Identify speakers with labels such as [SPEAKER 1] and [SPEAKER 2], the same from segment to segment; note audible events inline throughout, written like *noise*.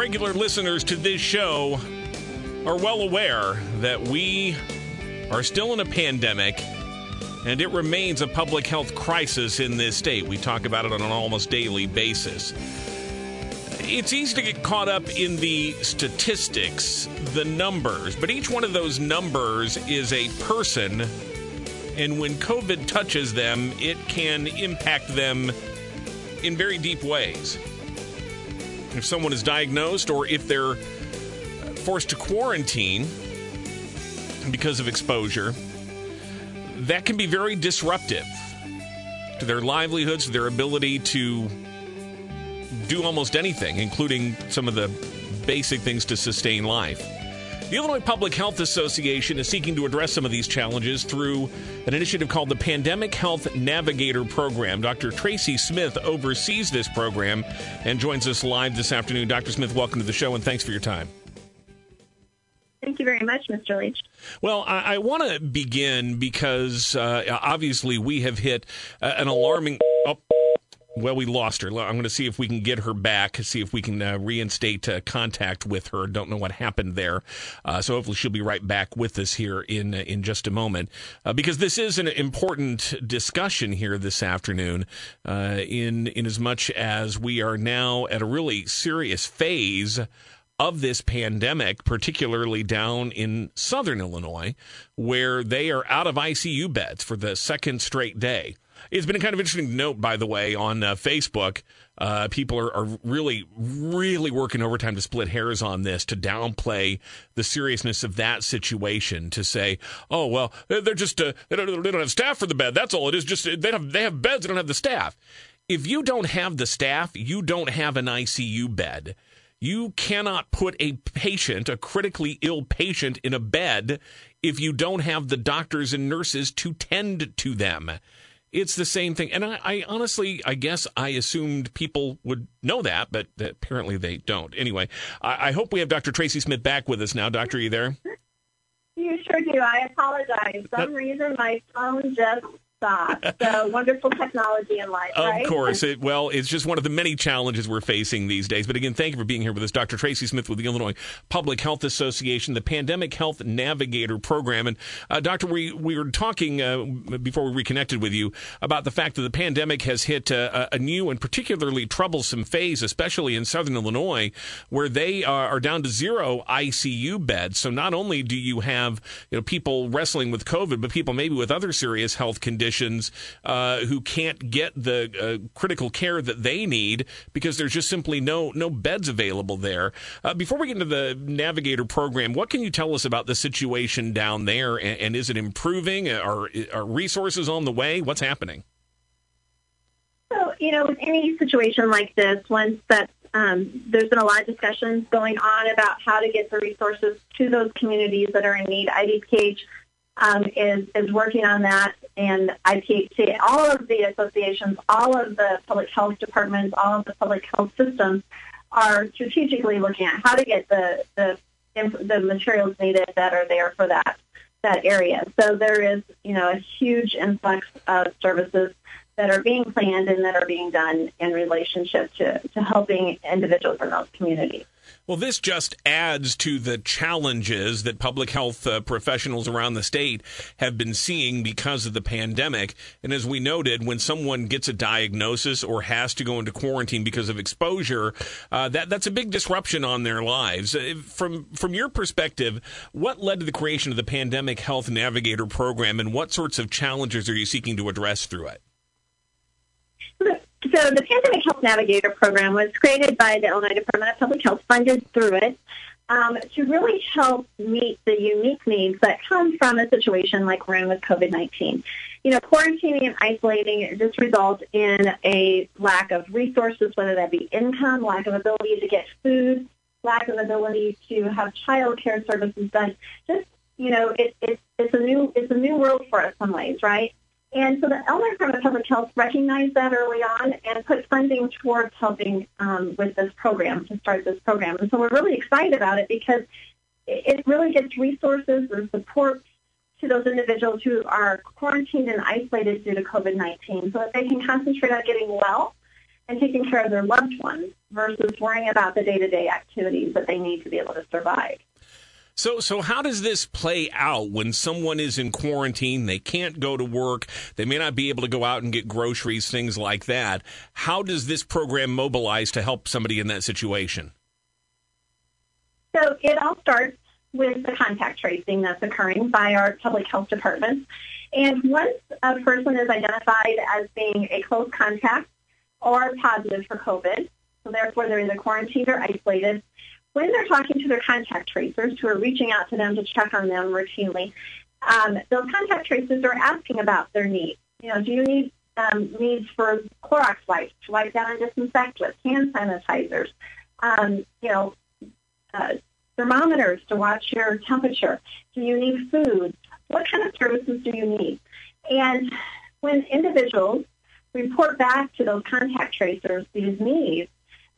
[SPEAKER 1] regular listeners to this show are well aware that we are still in a pandemic and it remains a public health crisis in this state. We talk about it on an almost daily basis. It's easy to get caught up in the statistics, the numbers, but each one of those numbers is a person, and when COVID touches them, it can impact them in very deep ways. If someone is diagnosed or if they're forced to quarantine because of exposure, that can be very disruptive to their livelihoods, their ability to do almost anything, including some of the basic things to sustain life. The Illinois Public Health Association is seeking to address some of these challenges through an initiative called the Pandemic Health Navigator Program. Dr. Tracey Smith oversees this program and joins us live this afternoon. Dr. Smith, welcome to the show and thanks for your time.
[SPEAKER 2] Thank you very much, Mr. Leach.
[SPEAKER 1] Well, I, I want to begin because uh, obviously we have hit uh, an alarming. Oh, well, we lost her. I'm going to see if we can get her back, see if we can uh, reinstate uh, contact with her. Don't know what happened there, uh, so hopefully she'll be right back with us here in uh, in just a moment. Uh, because this is an important discussion here this afternoon, uh, in in as much as we are now at a really serious phase of this pandemic, particularly down in southern Illinois, where they are out of ICU beds for the second straight day. It's been a kind of interesting note, by the way, on uh, Facebook. Uh, people are, are, really, really working overtime to split hairs on this, to downplay the seriousness of that situation. To say, "Oh well, they're just uh, they, don't, they don't have staff for the bed. That's all it is. Just they have they have beds. They don't have the staff. If you don't have the staff, you don't have an ICU bed. You cannot put a patient, a critically ill patient, in a bed if you don't have the doctors and nurses to tend to them." It's the same thing. And I, I, honestly, I guess I assumed people would know that, but apparently they don't. Anyway, I, I hope we have Dr. Tracey Smith back with us now. Doctor, are you there?
[SPEAKER 2] You sure do. I apologize. Some reason my phone just so *laughs* wonderful technology in life,
[SPEAKER 1] of
[SPEAKER 2] right?
[SPEAKER 1] Course. It, well, it's just one of the many challenges we're facing these days. But again, thank you for being here with us, Dr. Tracey Smith with the Illinois Public Health Association, the Pandemic Health Navigator Program. And uh, Doctor, we we were talking uh, before we reconnected with you about the fact that the pandemic has hit uh, a new and particularly troublesome phase, especially in Southern Illinois, where they are down to zero ICU beds. So not only do you have you know people wrestling with COVID, but people maybe with other serious health conditions conditions uh, who can't get the uh, critical care that they need because there's just simply no no beds available there. Uh, before we get into the Navigator program, what can you tell us about the situation down there, and, and is it improving? Are, are resources on the way? What's happening?
[SPEAKER 2] So, you know, with any situation like this, once that um, there's been a lot of discussions going on about how to get the resources to those communities that are in need. IDPH um, is, is working on that, and IPHC, all of the associations, all of the public health departments, all of the public health systems are strategically looking at how to get the, the, the materials needed that are there for that, that area. So there is, you know, a huge influx of services that are being planned and that are being done in relationship to, to helping individuals in those communities.
[SPEAKER 1] Well, this just adds to the challenges that public health uh, professionals around the state have been seeing because of the pandemic. And as we noted, when someone gets a diagnosis or has to go into quarantine because of exposure, uh, that that's a big disruption on their lives. Uh, from from your perspective, what led to the creation of the Pandemic Health Navigator program, and what sorts of challenges are you seeking to address through it?
[SPEAKER 2] So the Pandemic Health Navigator program was created by the Illinois Department of Public Health, funded through it, um, to really help meet the unique needs that come from a situation like we're in with COVID-19. You know, quarantining and isolating just results in a lack of resources, whether that be income, lack of ability to get food, lack of ability to have child care services done. Just, you know, it, it, it's a new it's a new world for us in some ways, right? And so the Illinois Department of Public Health recognized that early on and put funding towards helping um, with this program, to start this program. And so we're really excited about it because it really gets resources and support to those individuals who are quarantined and isolated due to COVID-19 so that they can concentrate on getting well and taking care of their loved ones versus worrying about the day-to-day activities that they need to be able to survive.
[SPEAKER 1] So, so how does this play out when someone is in quarantine? They can't go to work. They may not be able to go out and get groceries, things like that. How does this program mobilize to help somebody in that situation?
[SPEAKER 2] So it all starts with the contact tracing that's occurring by our public health departments. And once a person is identified as being a close contact or positive for COVID, so therefore they're either quarantined or isolated, when they're talking to their contact tracers who are reaching out to them to check on them routinely, um, those contact tracers are asking about their needs. You know, do you need um, needs for Clorox wipes to wipe down and disinfect with, hand sanitizers, um, you know, uh, thermometers to watch your temperature? Do you need food? What kind of services do you need? And when individuals report back to those contact tracers these needs,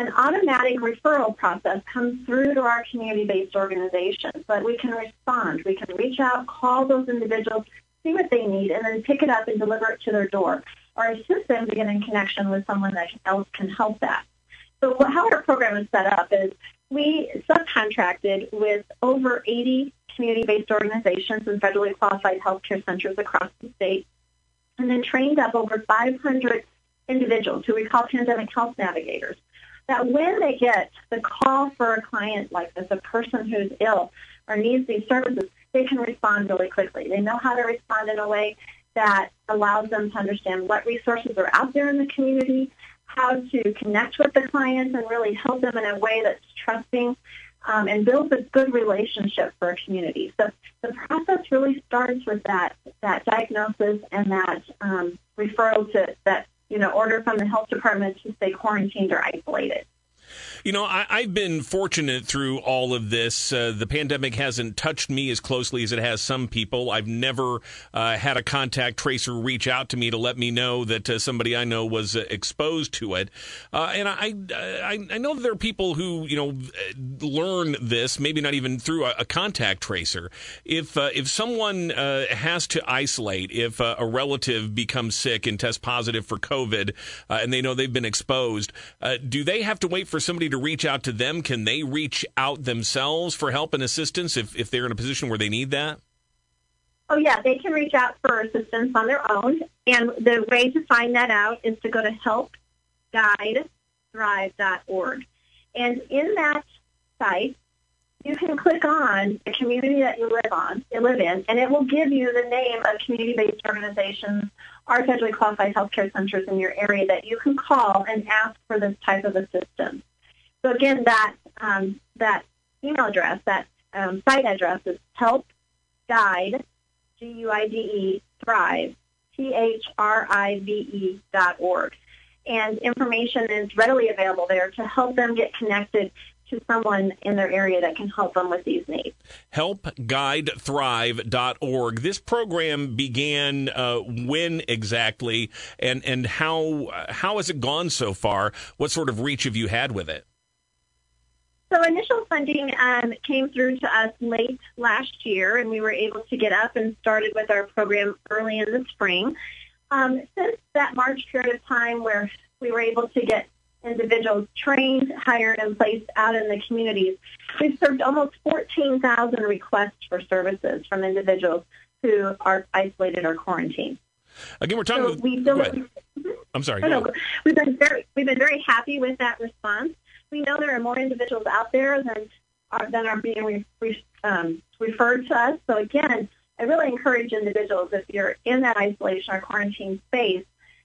[SPEAKER 2] an automatic referral process comes through to our community-based organizations so that we can respond. We can reach out, call those individuals, see what they need, and then pick it up and deliver it to their door or assist them to get in connection with someone that else can help that. So how our program is set up is we subcontracted with over 80 community-based organizations and federally qualified healthcare centers across the state, and then trained up over 500 individuals who we call pandemic health navigators. That when they get the call for a client like this, a person who's ill or needs these services, they can respond really quickly. They know how to respond in a way that allows them to understand what resources are out there in the community, how to connect with the clients and really help them in a way that's trusting um, and builds a good relationship for a community. So the process really starts with that that diagnosis and that um, referral to that you know order from the health department to stay quarantined or isolated.
[SPEAKER 1] You know, I, have been fortunate through all of this. Uh, the pandemic hasn't touched me as closely as it has some people. I've never uh, had a contact tracer reach out to me to let me know that uh, somebody I know was uh, exposed to it. Uh, and I, I, I know there are people who, you know, learn this, maybe not even through a, a contact tracer. If, uh, if someone has to isolate, if a relative becomes sick and tests positive for COVID and they know they've been exposed, do they have to wait for somebody to reach out to them? Can they reach out themselves for help and assistance if, if they're in a position where they need that?
[SPEAKER 2] Oh, yeah, they can reach out for assistance on their own. And the way to find that out is to go to helpguidethrive.org. And in that site, you can click on the community that you live on, you live in, and it will give you the name of community-based organizations or federally qualified healthcare centers in your area that you can call and ask for this type of assistance. So again, that um, that email address, that um, site address is help guide g u i d e thrive t h r i v e dot org, and information is readily available there to help them get connected to someone in their area that can help them with these needs.
[SPEAKER 1] HelpGuideThrive.org. This program began uh, when exactly, and and how how has it gone so far? What sort of reach have you had with it?
[SPEAKER 2] So initial funding um, came through to us late last year, and we were able to get up and started with our program early in the spring. Um, since that March period of time where we were able to get individuals trained, hired, and placed out in the communities, we've served almost 14,000 requests for services from individuals who are isolated or quarantined.
[SPEAKER 1] Again, we're talking. So with, we I'm sorry.
[SPEAKER 2] No, no, we've been very we've been very happy with that response we know there are more individuals out there than are, than are being re, re, um, referred to us. So again, I really encourage individuals if you're in that isolation or quarantine space,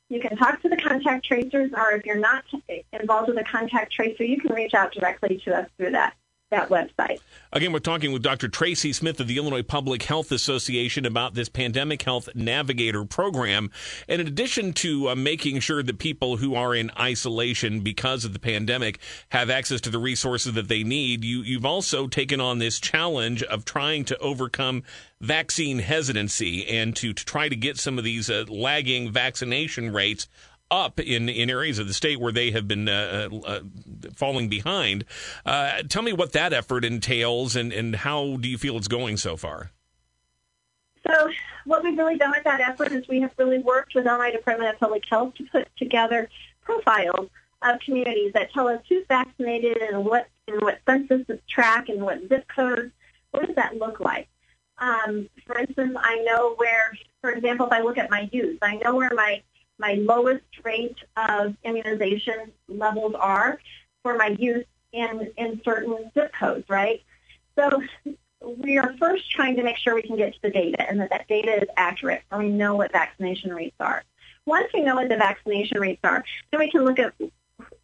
[SPEAKER 2] you can talk to the contact tracers, or if you're not involved with a contact tracer, you can reach out directly to us through that that website.
[SPEAKER 1] Again, we're talking with Dr. Tracey Smith of the Illinois Public Health Association about this Pandemic Health Navigator program. And in addition to uh, making sure that people who are in isolation because of the pandemic have access to the resources that they need, you, you've also taken on this challenge of trying to overcome vaccine hesitancy and to, to try to get some of these uh, lagging vaccination rates up in, in areas of the state where they have been uh, uh, uh, falling behind. Uh, tell me what that effort entails and, and how do you feel it's going so far?
[SPEAKER 2] So, what we've really done with that effort is we have really worked with Illinois Department of Public Health to put together profiles of communities that tell us who's vaccinated and what and what census track and what zip codes. What does that look like? Um, for instance, I know where, for example, if I look at my youth, I know where my my lowest rate of immunization levels are for my youth in in certain zip codes, right? So we are first trying to make sure we can get to the data and that that data is accurate and we know what vaccination rates are. Once we know what the vaccination rates are, then we can look at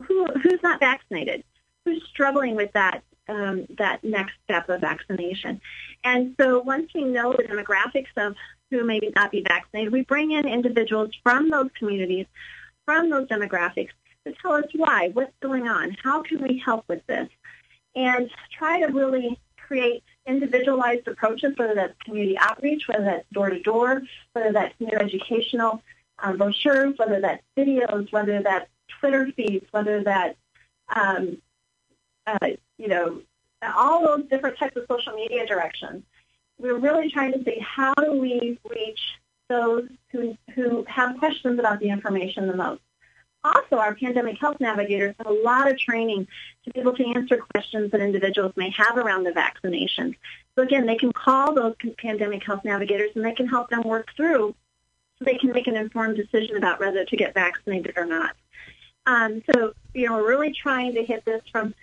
[SPEAKER 2] who, who's not vaccinated, who's struggling with that um, that next step of vaccination. And so once we know the demographics of who may not be vaccinated, we bring in individuals from those communities, from those demographics to tell us why, what's going on, how can we help with this, and try to really create individualized approaches, whether that's community outreach, whether that's door-to-door, whether that's new educational um, brochures, whether that's videos, whether that's Twitter feeds, whether that's, um, uh, you know, all those different types of social media directions. We're really trying to see how do we reach those who, who have questions about the information the most. Also, our pandemic health navigators have a lot of training to be able to answer questions that individuals may have around the vaccinations. So again, they can call those pandemic health navigators and they can help them work through so they can make an informed decision about whether to get vaccinated or not. Um, so, you know, we're really trying to hit this from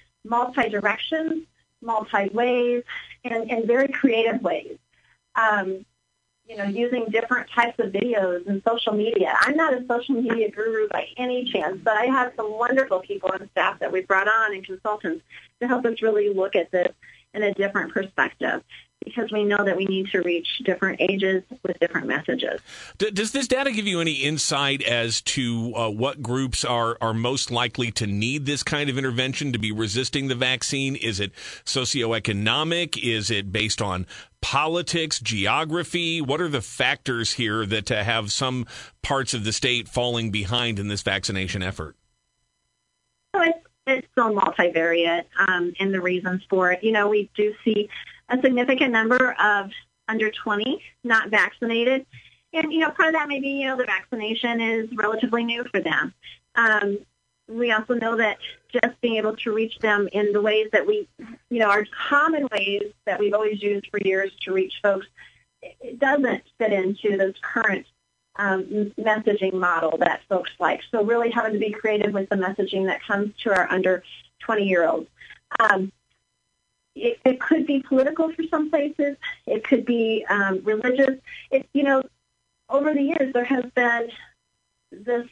[SPEAKER 2] multi-directions, multi-ways, and, and very creative ways. Um, you know, using different types of videos and social media. I'm not a social media guru by any chance, but I have some wonderful people on staff that we've brought on and consultants to help us really look at this in a different perspective because we know that we need to reach different ages with different messages.
[SPEAKER 1] Does this data give you any insight as to uh, what groups are, are most likely to need this kind of intervention to be resisting the vaccine? Is it socioeconomic? Is it based on politics, geography? What are the factors here that uh, have some parts of the state falling behind in this vaccination effort?
[SPEAKER 2] So it's, it's still multivariate um, in the reasons for it. You know, we do see a significant number of under 20 not vaccinated. And, you know, part of that may be, you know, the vaccination is relatively new for them. Um, we also know that just being able to reach them in the ways that we, you know, our common ways that we've always used for years to reach folks, it doesn't fit into this current um, messaging model that folks like. So really having to be creative with the messaging that comes to our under 20-year-olds. Um, it, it, could be political for some places. It could be um, religious. It, you know, over the years there has been this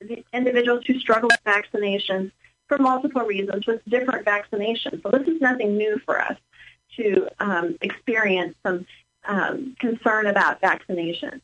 [SPEAKER 2] the individuals who struggle with vaccinations for multiple reasons with different vaccinations. So this is nothing new for us to um, experience some um, concern about vaccination.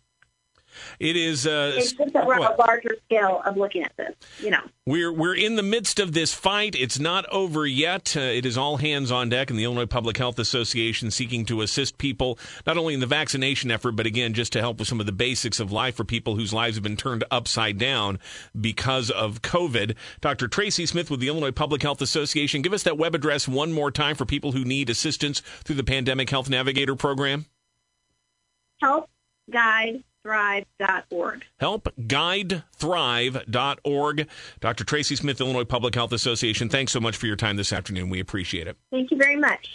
[SPEAKER 1] It is.
[SPEAKER 2] Uh, it's just that we're on a larger scale of looking at this. You know,
[SPEAKER 1] we're we're in the midst of this fight. It's not over yet. Uh, it is all hands on deck, and the Illinois Public Health Association seeking to assist people not only in the vaccination effort, but again just to help with some of the basics of life for people whose lives have been turned upside down because of COVID. Dr. Tracey Smith with the Illinois Public Health Association. Give us that web address one more time for people who need assistance through the Pandemic Health Navigator program.
[SPEAKER 2] Health Guide helpguidethrive.org.
[SPEAKER 1] Helpguidethrive.org. Dr. Tracey Smith, Illinois Public Health Association, thanks so much for your time this afternoon. We appreciate it.
[SPEAKER 2] Thank you very much.